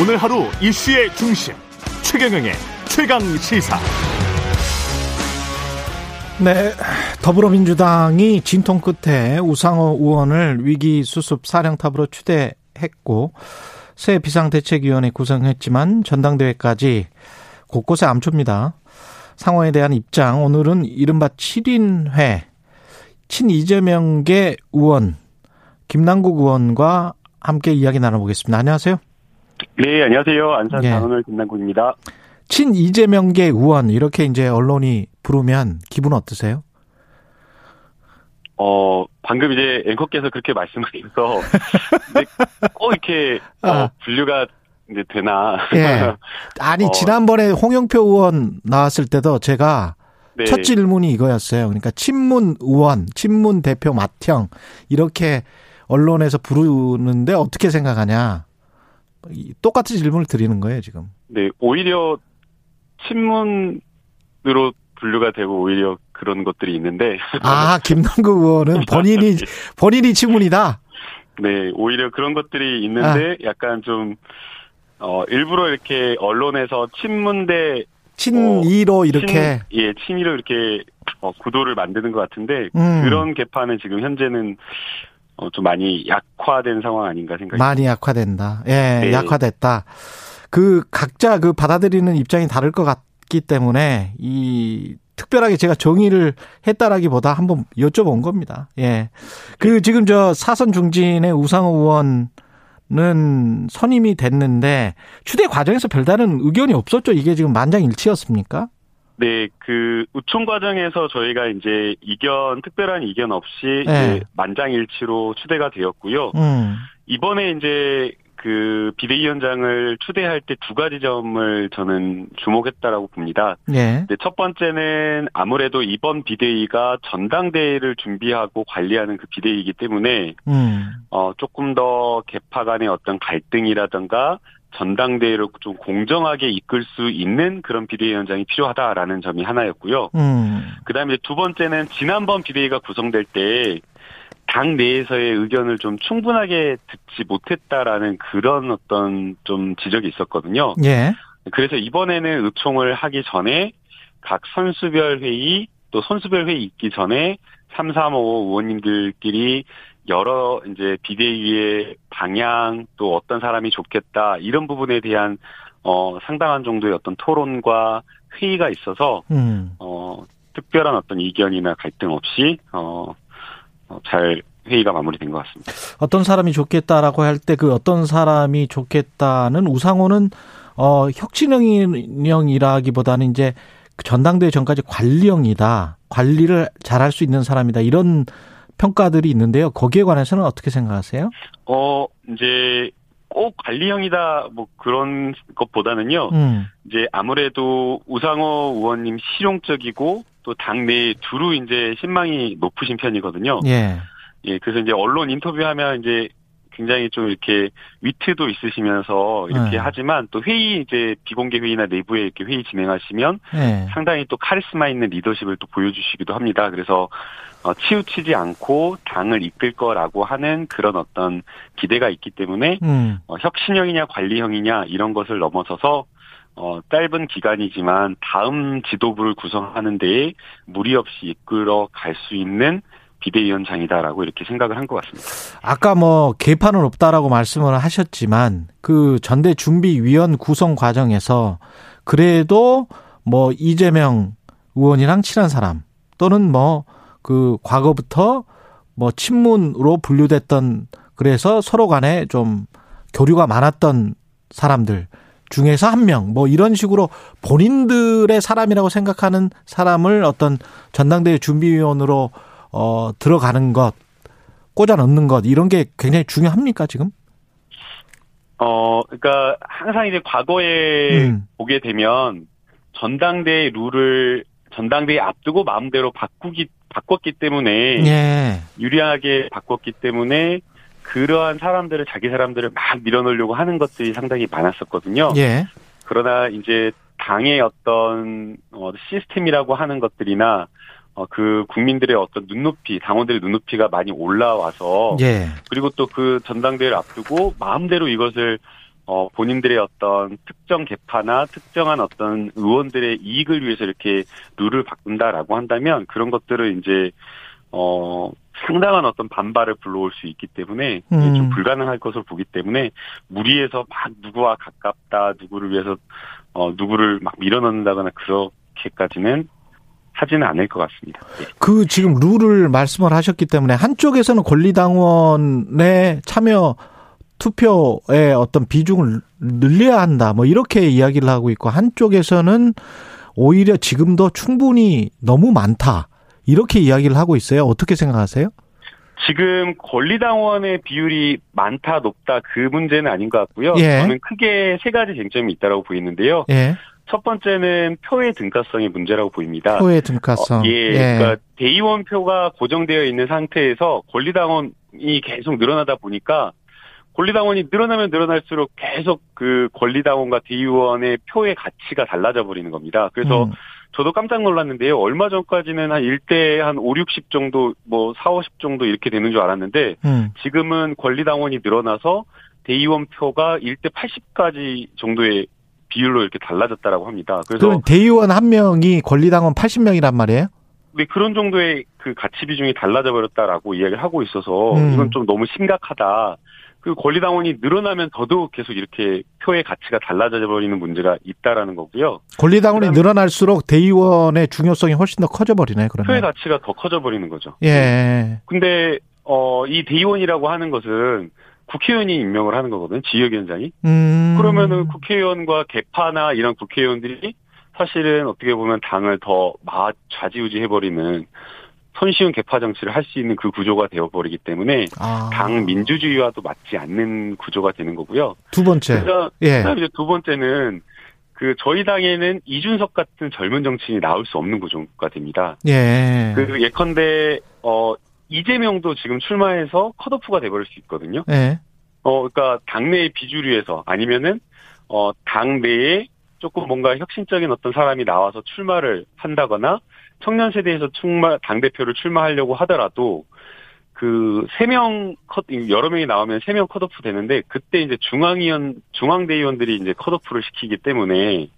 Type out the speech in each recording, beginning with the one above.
오늘 하루 이슈의 중심 최경영의 최강 시사. 네, 더불어민주당이 진통 끝에 우상호 의원을 위기 수습 사령탑으로 추대했고 새 비상대책위원회 구성했지만 전당대회까지 곳곳에 암초입니다. 상황에 대한 입장 오늘은 이른바 7인회 친 이재명계 의원 김남국 의원과 함께 이야기 나눠보겠습니다. 안녕하세요. 네, 안녕하세요. 안산 예. 단원을 김남국입니다. 친 이재명계 의원 이렇게 이제 언론이 부르면 기분 어떠세요? 어 방금 이제 앵커께서 그렇게 말씀하셔서 꼭 이렇게 어, 아. 분류가 이제 되나? 예. 아니 어. 지난번에 홍영표 의원 나왔을 때도 제가 네. 첫 질문이 이거였어요. 그러니까 친문 의원, 친문 대표 맏형 이렇게 언론에서 부르는데 어떻게 생각하냐? 똑같은 질문을 드리는 거예요 지금. 네, 오히려 친문으로 분류가 되고 오히려 그런 것들이 있는데. 아, 김남국 의원은 본인이, 본인이 친문이다? 네, 오히려 그런 것들이 있는데 아. 약간 좀, 어, 일부러 이렇게 언론에서 친문대 친이로 어, 이렇게 친, 예 친이로 이렇게 어, 구도를 만드는 것 같은데 음. 그런 개파는 지금 현재는 어, 좀 많이 약화된 상황 아닌가 생각이 많이 약화된다. 예, 네. 약화됐다. 그 각자 그 받아들이는 입장이 다를 것 같기 때문에 이 특별하게 제가 정의를 했다라기보다 한번 여쭤본 겁니다. 예. 그 지금 저 사선 중진의 우상호 의원은 선임이 됐는데 추대 과정에서 별다른 의견이 없었죠. 이게 지금 만장일치였습니까? 네, 그 우총 과정에서 저희가 이제 이견 특별한 이견 없이 네. 만장일치로 추대가 되었고요. 음. 이번에 이제 그 비대위원장을 추대할 때 두 가지 점을 저는 주목했다라고 봅니다. 네. 첫 번째는 아무래도 이번 비대위가 전당대회를 준비하고 관리하는 그 비대위이기 때문에 음. 어 조금 더 개파 간의 어떤 갈등이라든가 전당대회를 좀 공정하게 이끌 수 있는 그런 비대위원장이 필요하다라는 점이 하나였고요. 음. 그다음에 두 번째는 지난번 비대위가 구성될 때 당 내에서의 의견을 좀 충분하게 듣지 못했다라는 그런 어떤 좀 지적이 있었거든요. 예. 그래서 이번에는 의총을 하기 전에 각 선수별 회의 또 선수별 회의 있기 전에 3, 3, 5 의원님들끼리 여러 이제 비대위의 방향 또 어떤 사람이 좋겠다 이런 부분에 대한 어 상당한 정도의 어떤 토론과 회의가 있어서 음. 어 특별한 어떤 이견이나 갈등 없이 어잘 어, 회의가 마무리된 것 같습니다. 어떤 사람이 좋겠다라고 할 때 그 어떤 사람이 좋겠다는 우상호는 어 혁신형이라기보다는 이제 전당대회 전까지 관리형이다. 관리를 잘할 수 있는 사람이다. 이런 평가들이 있는데요. 거기에 관해서는 어떻게 생각하세요? 어, 이제 꼭 관리형이다 뭐 그런 것보다는요. 음. 이제 아무래도 우상호 의원님 실용적이고 또 당내 두루 이제 신망이 높으신 편이거든요. 예. 예, 그래서 이제 언론 인터뷰하면 이제 굉장히 좀 이렇게 위트도 있으시면서 이렇게 네. 하지만 또 회의 이제 비공개 회의나 내부에 이렇게 회의 진행하시면 네. 상당히 또 카리스마 있는 리더십을 또 보여주시기도 합니다. 그래서 어, 치우치지 않고 당을 이끌 거라고 하는 그런 어떤 기대가 있기 때문에 음. 어, 혁신형이냐 관리형이냐 이런 것을 넘어서서 어, 짧은 기간이지만 다음 지도부를 구성하는 데에 무리 없이 이끌어 갈 수 있는 비대위원장이다라고 이렇게 생각을 한 것 같습니다. 아까 뭐 개판은 없다라고 말씀을 하셨지만 그 전대 준비위원 구성 과정에서 그래도 뭐 이재명 의원이랑 친한 사람 또는 뭐 그 과거부터 뭐 친문으로 분류됐던 그래서 서로 간에 좀 교류가 많았던 사람들 중에서 한 명, 뭐 이런 식으로 본인들의 사람이라고 생각하는 사람을 어떤 전당대회 준비위원으로 어, 들어가는 것, 꽂아 넣는 것, 이런 게 굉장히 중요합니까, 지금? 어, 그러니까 항상 이제 과거에 음. 보게 되면 전당대회 룰을 전당대회 앞두고 마음대로 바꾸기 바꿨기 때문에 예. 유리하게 바꿨기 때문에 그러한 사람들을 자기 사람들을 막 밀어넣으려고 하는 것들이 상당히 많았었거든요. 예. 그러나 이제 당의 어떤 어, 시스템이라고 하는 것들이나 어, 그 국민들의 어떤 눈높이, 당원들의 눈높이가 많이 올라와서 예. 그리고 또 그 전당대회를 앞두고 마음대로 이것을 어, 본인들의 어떤 특정 개파나 특정한 어떤 의원들의 이익을 위해서 이렇게 룰을 바꾼다라고 한다면 그런 것들을 이제 어 상당한 어떤 반발을 불러올 수 있기 때문에 음. 좀 불가능할 것으로 보기 때문에 무리해서 막 누구와 가깝다 누구를 위해서 어 누구를 막 밀어넣는다거나 그렇게까지는 하지는 않을 것 같습니다. 예. 그 지금 룰을 말씀을 하셨기 때문에 한쪽에서는 권리당원의 참여 투표의 어떤 비중을 늘려야 한다. 뭐 이렇게 이야기를 하고 있고 한쪽에서는 오히려 지금도 충분히 너무 많다. 이렇게 이야기를 하고 있어요. 어떻게 생각하세요? 지금 권리당원의 비율이 많다 높다 그 문제는 아닌 것 같고요. 예. 저는 크게 세 가지 쟁점이 있다고 보이는데요. 예. 첫 번째는 표의 등가성의 문제라고 보입니다. 표의 등가성. 어, 예, 예. 그러니까 대의원 표가 고정되어 있는 상태에서 권리당원이 계속 늘어나다 보니까 권리당원이 늘어나면 늘어날수록 계속 그 권리당원과 대의원의 표의 가치가 달라져 버리는 겁니다. 그래서 음. 저도 깜짝 놀랐는데요. 얼마 전까지는 한 1대 한 5, 60 정도, 뭐 4, 50 정도 이렇게 되는 줄 알았는데, 음. 지금은 권리당원이 늘어나서 대의원 표가 1대 80까지 정도의 비율로 이렇게 달라졌다라고 합니다. 그래서 대의원 한 명이 권리당원 80명이란 말이에요? 네, 그런 정도의 그 가치 비중이 달라져 버렸다라고 이야기를 하고 있어서 음. 이건 좀 너무 심각하다. 그 권리당원이 늘어나면 더더욱 계속 이렇게 표의 가치가 달라져 버리는 문제가 있다라는 거고요. 권리당원이 늘어날수록 대의원의 중요성이 훨씬 더 커져 버리네. 그러면 표의 가치가 더 커져 버리는 거죠. 예. 근데 어 이 대의원이라고 하는 것은 국회의원이 임명을 하는 거거든요. 지역위원장이. 음. 그러면은 국회의원과 개파나 이런 국회의원들이 사실은 어떻게 보면 당을 더 좌지우지 해버리는 손쉬운 개파 정치를 할 수 있는 그 구조가 되어버리기 때문에 아. 당 민주주의와도 맞지 않는 구조가 되는 거고요. 두 번째. 그래서 예. 이제 두 번째는 그 저희 당에는 이준석 같은 젊은 정치인이 나올 수 없는 구조가 됩니다. 예. 그 예컨대 어 이재명도 지금 출마해서 컷오프가 돼버릴 수 있거든요. 예. 어 그러니까 당내의 비주류에서 아니면은 어 당내에 조금 뭔가 혁신적인 어떤 사람이 나와서 출마를 한다거나 청년 세대에서 출마 당 대표를 출마하려고 하더라도 그 세 명 컷 여러 명이 나오면 세 명 컷오프 되는데 그때 이제 중앙위원 중앙대의원들이 이제 컷오프를 시키기 때문에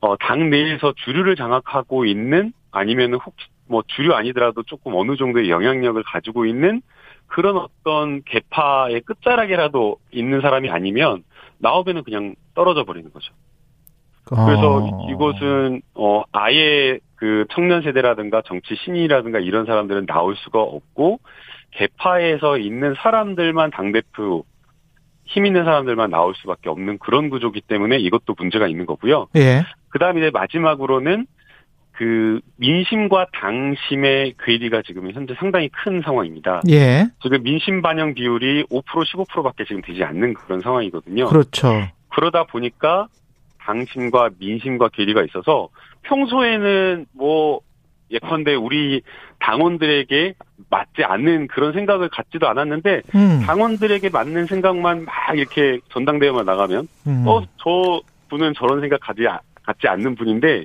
어 당 내에서 주류를 장악하고 있는 아니면은 혹시 뭐 주류 아니더라도 조금 어느 정도의 영향력을 가지고 있는 그런 어떤 개파의 끝자락이라도 있는 사람이 아니면 나오면은 그냥 떨어져 버리는 거죠. 그래서 아. 이곳은 어 아예 그 청년 세대라든가 정치 신인이라든가 이런 사람들은 나올 수가 없고 개파에서 있는 사람들만 당 대표 힘 있는 사람들만 나올 수밖에 없는 그런 구조기 때문에 이것도 문제가 있는 거고요. 예. 그다음에 이제 마지막으로는 그 민심과 당심의 괴리가 지금 현재 상당히 큰 상황입니다. 예. 지금 민심 반영 비율이 5% 15%밖에 지금 되지 않는 그런 상황이거든요. 그렇죠. 그러다 보니까 당심과 민심과 괴리가 있어서 평소에는 뭐 예컨대 우리 당원들에게 맞지 않는 그런 생각을 갖지도 않았는데 음. 당원들에게 맞는 생각만 막 이렇게 전당대회만 나가면 음. 어저 분은 저런 생각 가지 갖지 않는 분인데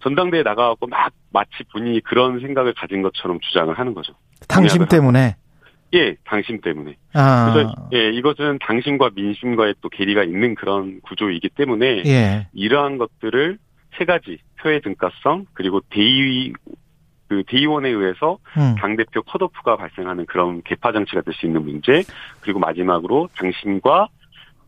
전당대회 나가갖고 막 마치 본인이 그런 생각을 가진 것처럼 주장을 하는 거죠. 당심 때문에. 예, 당심 때문에. 아. 그래서 예, 이것은 당심과 민심과의 또 괴리가 있는 그런 구조이기 때문에 예. 이러한 것들을 세 가지 표의 등가성 그리고 대의 그 대의원에 의해서 음. 당 대표 컷오프가 발생하는 그런 개파 정치가 될 수 있는 문제 그리고 마지막으로 당심과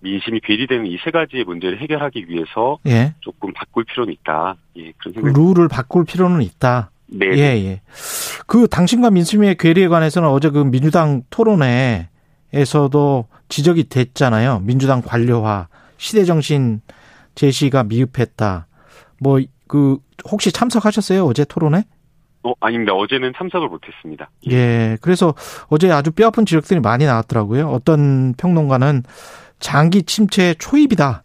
민심이 괴리되는 이 세 가지의 문제를 해결하기 위해서 예. 조금 바꿀 필요는 있다. 예, 그런 생각. 룰을 바꿀 필요는 있다. 네. 예, 예. 그 당신과 민심의 괴리에 관해서는 어제 그 민주당 토론회에서도 지적이 됐잖아요. 민주당 관료화, 시대 정신 제시가 미흡했다. 뭐, 그, 혹시 참석하셨어요? 어제 토론회? 어, 아닙니다. 어제는 참석을 못했습니다. 예. 예. 그래서 어제 아주 뼈아픈 지적들이 많이 나왔더라고요. 어떤 평론가는 장기 침체 초입이다.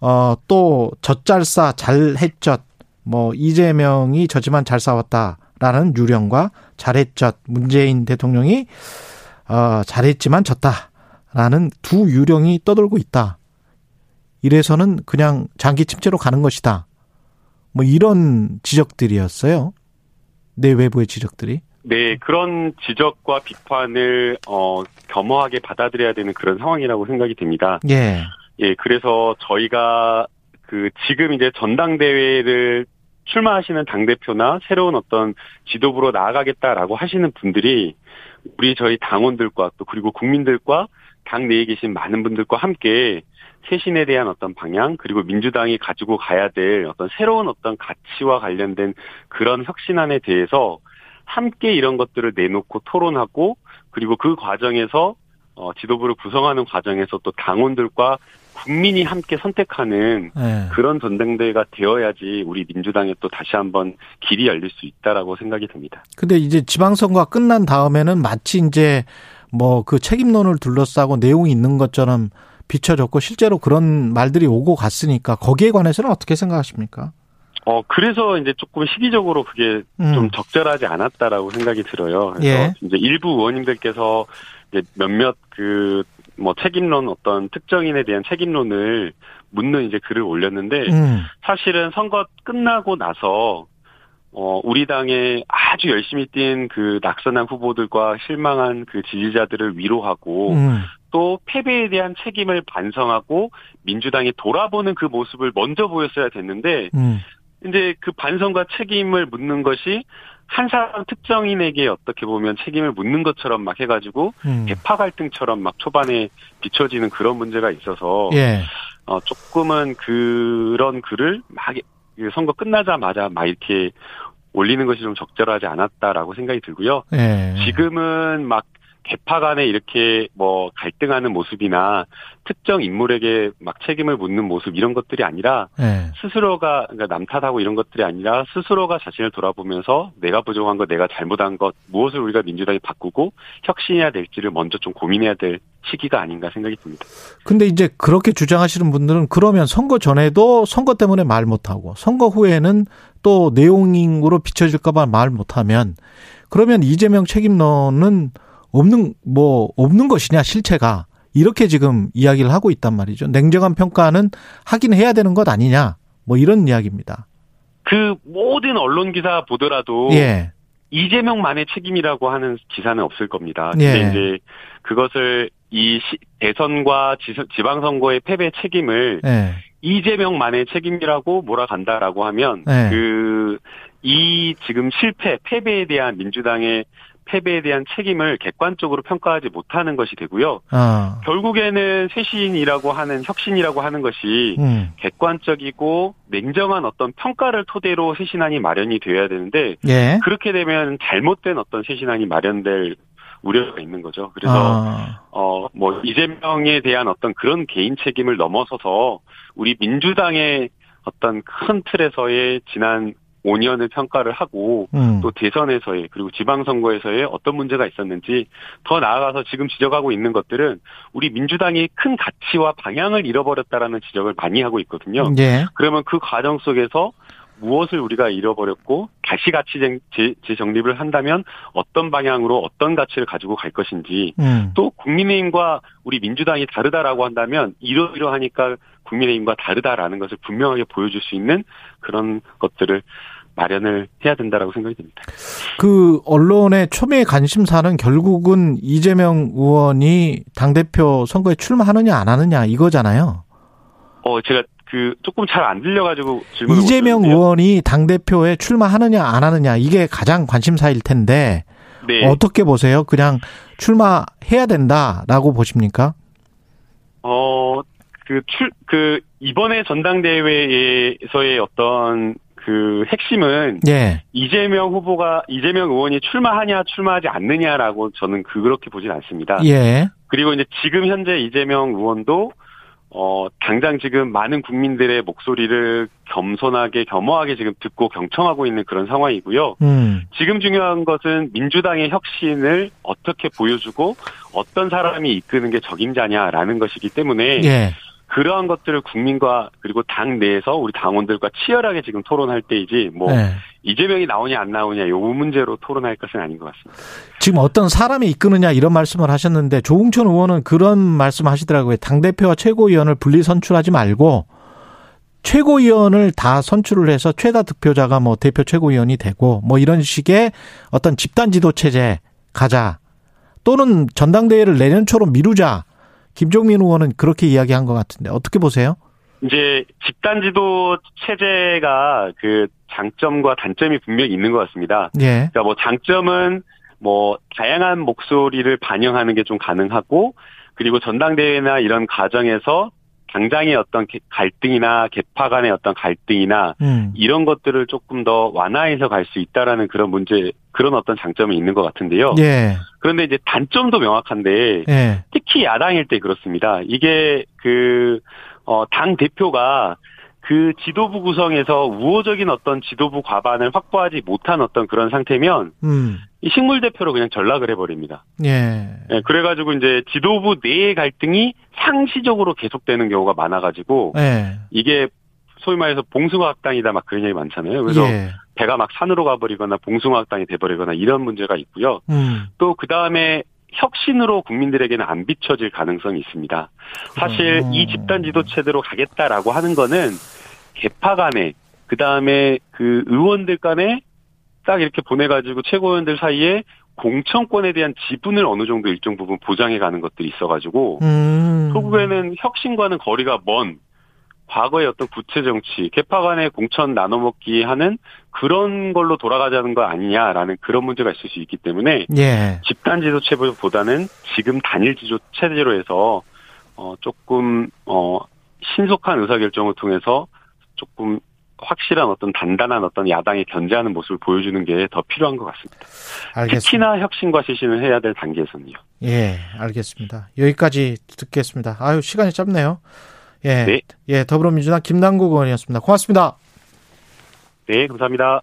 어, 또, 젖잘싸 잘했젖. 뭐 이재명이 졌지만 잘 싸웠다라는 유령과 잘했졌 문재인 대통령이 어 잘했지만 졌다라는 두 유령이 떠돌고 있다. 이래서는 그냥 장기 침체로 가는 것이다. 뭐 이런 지적들이었어요. 내 외부의 지적들이 네, 그런 지적과 비판을 어 겸허하게 받아들여야 되는 그런 상황이라고 생각이 됩니다. 예. 예, 그래서 저희가 그 지금 이제 전당대회를 출마하시는 당대표나 새로운 어떤 지도부로 나아가겠다라고 하시는 분들이 우리 저희 당원들과 또 그리고 국민들과 당 내에 계신 많은 분들과 함께 쇄신에 대한 어떤 방향 그리고 민주당이 가지고 가야 될 어떤 새로운 어떤 가치와 관련된 그런 혁신안에 대해서 함께 이런 것들을 내놓고 토론하고 그리고 그 과정에서 어, 지도부를 구성하는 과정에서 또 당원들과 국민이 함께 선택하는 네. 그런 전당대회가 되어야지 우리 민주당에 또 다시 한번 길이 열릴 수 있다라고 생각이 듭니다. 근데 이제 지방선거가 끝난 다음에는 마치 이제 뭐 그 책임론을 둘러싸고 내용이 있는 것처럼 비춰졌고 실제로 그런 말들이 오고 갔으니까 거기에 관해서는 어떻게 생각하십니까? 어, 그래서 이제 조금 시기적으로 그게 음. 좀 적절하지 않았다라고 생각이 들어요. 그래서 예. 이제 일부 의원님들께서 이제 몇몇 그, 뭐 책임론 어떤 특정인에 대한 책임론을 묻는 이제 글을 올렸는데, 음. 사실은 선거 끝나고 나서, 어, 우리 당에 아주 열심히 뛴 그 낙선한 후보들과 실망한 그 지지자들을 위로하고, 음. 또 패배에 대한 책임을 반성하고 민주당이 돌아보는 그 모습을 먼저 보였어야 됐는데, 음. 이제 그 반성과 책임을 묻는 것이 한 사람 특정인에게 어떻게 보면 책임을 묻는 것처럼 막 해가지고 음. 대파 갈등처럼 막 초반에 비춰지는 그런 문제가 있어서 예. 어 조금은 그런 글을 막그 선거 끝나자마자 막 이렇게 올리는 것이 좀 적절하지 않았다라고 생각이 들고요. 예. 지금은 막 개파 간에 이렇게 뭐 갈등하는 모습이나 특정 인물에게 막 책임을 묻는 모습 이런 것들이 아니라 네. 스스로가 그러니까 남 탓하고 이런 것들이 아니라 스스로가 자신을 돌아보면서 내가 부족한 것, 내가 잘못한 것 무엇을 우리가 민주당이 바꾸고 혁신해야 될지를 먼저 좀 고민해야 될 시기가 아닌가 생각이 듭니다. 근데 이제 그렇게 주장하시는 분들은 그러면 선거 전에도 선거 때문에 말 못하고 선거 후에는 또 내용으로 비춰질까봐 말 못하면 그러면 이재명 책임론은 없는 뭐 없는 것이냐 실체가 이렇게 지금 이야기를 하고 있단 말이죠. 냉정한 평가는 하긴 해야 되는 것 아니냐 뭐 이런 이야기입니다. 그 모든 언론 기사 보더라도 예. 이재명만의 책임이라고 하는 기사는 없을 겁니다. 근데 예. 이제 그것을 이 대선과 지방선거의 패배 책임을 예. 이재명만의 책임이라고 몰아간다라고 하면 예. 그이 지금 실패 패배에 대한 민주당의 패배에 대한 책임을 객관적으로 평가하지 못하는 것이 되고요. 아. 결국에는 쇄신이라고 하는 혁신이라고 하는 것이 음. 객관적이고 냉정한 어떤 평가를 토대로 쇄신안이 마련이 되어야 되는데 예. 그렇게 되면 잘못된 어떤 쇄신안이 마련될 우려가 있는 거죠. 그래서 아. 어뭐 이재명에 대한 어떤 그런 개인 책임을 넘어서서 우리 민주당의 어떤 큰 틀에서의 지난 5년을 평가를 하고 음. 또 대선에서의 그리고 지방선거에서의 어떤 문제가 있었는지 더 나아가서 지금 지적하고 있는 것들은 우리 민주당이 큰 가치와 방향을 잃어버렸다라는 지적을 많이 하고 있거든요. 예. 그러면 그 과정 속에서 무엇을 우리가 잃어버렸고 다시 가치 재정립을 한다면 어떤 방향으로 어떤 가치를 가지고 갈 것인지 음. 또 국민의힘과 우리 민주당이 다르다라고 한다면 이러이러하니까 국민의힘과 다르다라는 것을 분명하게 보여줄 수 있는 그런 것들을 마련을 해야 된다라고 생각이 듭니다. 그 언론의 초미의 관심사는 결국은 이재명 의원이 당 대표 선거에 출마하느냐 안 하느냐 이거잖아요. 어 제가 그 조금 잘 안 들려가지고 질문 이재명 의원이 당 대표에 출마하느냐 안 하느냐 이게 가장 관심사일 텐데 네. 어떻게 보세요? 그냥 출마해야 된다라고 보십니까? 어그 출, 그, 이번에 전당대회에서의 어떤 그 핵심은 예. 이재명 후보가 이재명 의원이 출마하냐 출마하지 않느냐라고 저는 그렇게 보진 않습니다. 예. 그리고 이제 지금 현재 이재명 의원도 어 당장 지금 많은 국민들의 목소리를 겸손하게 겸허하게 지금 듣고 경청하고 있는 그런 상황이고요. 음. 지금 중요한 것은 민주당의 혁신을 어떻게 보여주고 어떤 사람이 이끄는 게 적임자냐라는 것이기 때문에 예. 그러한 것들을 국민과 그리고 당 내에서 우리 당원들과 치열하게 지금 토론할 때이지 뭐 네. 이재명이 나오냐 안 나오냐 요 문제로 토론할 것은 아닌 것 같습니다. 지금 어떤 사람이 이끄느냐 이런 말씀을 하셨는데 조웅천 의원은 그런 말씀 하시더라고요. 당 대표와 최고위원을 분리 선출하지 말고 최고위원을 다 선출을 해서 최다 득표자가 뭐 대표 최고위원이 되고 뭐 이런 식의 어떤 집단 지도 체제 가자. 또는 전당대회를 내년 초로 미루자. 김종민 의원은 그렇게 이야기한 것 같은데 어떻게 보세요? 이제 집단 지도 체제가 그 장점과 단점이 분명히 있는 것 같습니다. 예. 그러니까 뭐 장점은 뭐 다양한 목소리를 반영하는 게 좀 가능하고 그리고 전당대회나 이런 과정에서 당장의 어떤 갈등이나 개파 간의 어떤 갈등이나 음. 이런 것들을 조금 더 완화해서 갈 수 있다라는 그런 문제 그런 어떤 장점이 있는 것 같은데요. 예. 그런데 이제 단점도 명확한데 예. 특히 야당일 때 그렇습니다. 이게 그 어, 당 대표가 그 지도부 구성에서 우호적인 어떤 지도부 과반을 확보하지 못한 어떤 그런 상태면 음. 이 식물 대표로 그냥 전락을 해버립니다. 예. 예. 그래가지고 이제 지도부 내의 갈등이 상시적으로 계속되는 경우가 많아가지고 예. 이게 소위 말해서 봉숭아 학당이다 막 그런 얘기 많잖아요. 그래서 예. 배가 막 산으로 가버리거나 봉숭아 학당이 돼버리거나 이런 문제가 있고요. 음. 또그 다음에 혁신으로 국민들에게는 안 비춰질 가능성이 있습니다. 사실 음. 이 집단 지도 체제로 가겠다라고 하는 거는 개파 간에 그 다음에 그 의원들 간에 딱 이렇게 보내가지고 최고위원들 사이에 공천권에 대한 지분을 어느 정도 일정 부분 보장해 가는 것들이 있어가지고 음. 결국에는 혁신과는 거리가 먼 과거의 어떤 구체 정치, 개파 간의 공천 나눠먹기 하는 그런 걸로 돌아가자는 거 아니냐라는 그런 문제가 있을 수 있기 때문에 예. 집단 지도 체보다는 지금 단일 지도 체제로 해서 어 조금 어 신속한 의사결정을 통해서 조금 확실한 어떤 단단한 어떤 야당이 견제하는 모습을 보여주는 게 더 필요한 것 같습니다. 알겠습니다. 특히나 혁신과 쇄신을 해야 될 단계에서는요. 예, 알겠습니다. 여기까지 듣겠습니다. 아유, 시간이 짧네요. 예. 네. 예, 더불어민주당 김남국 의원이었습니다. 고맙습니다. 네, 감사합니다.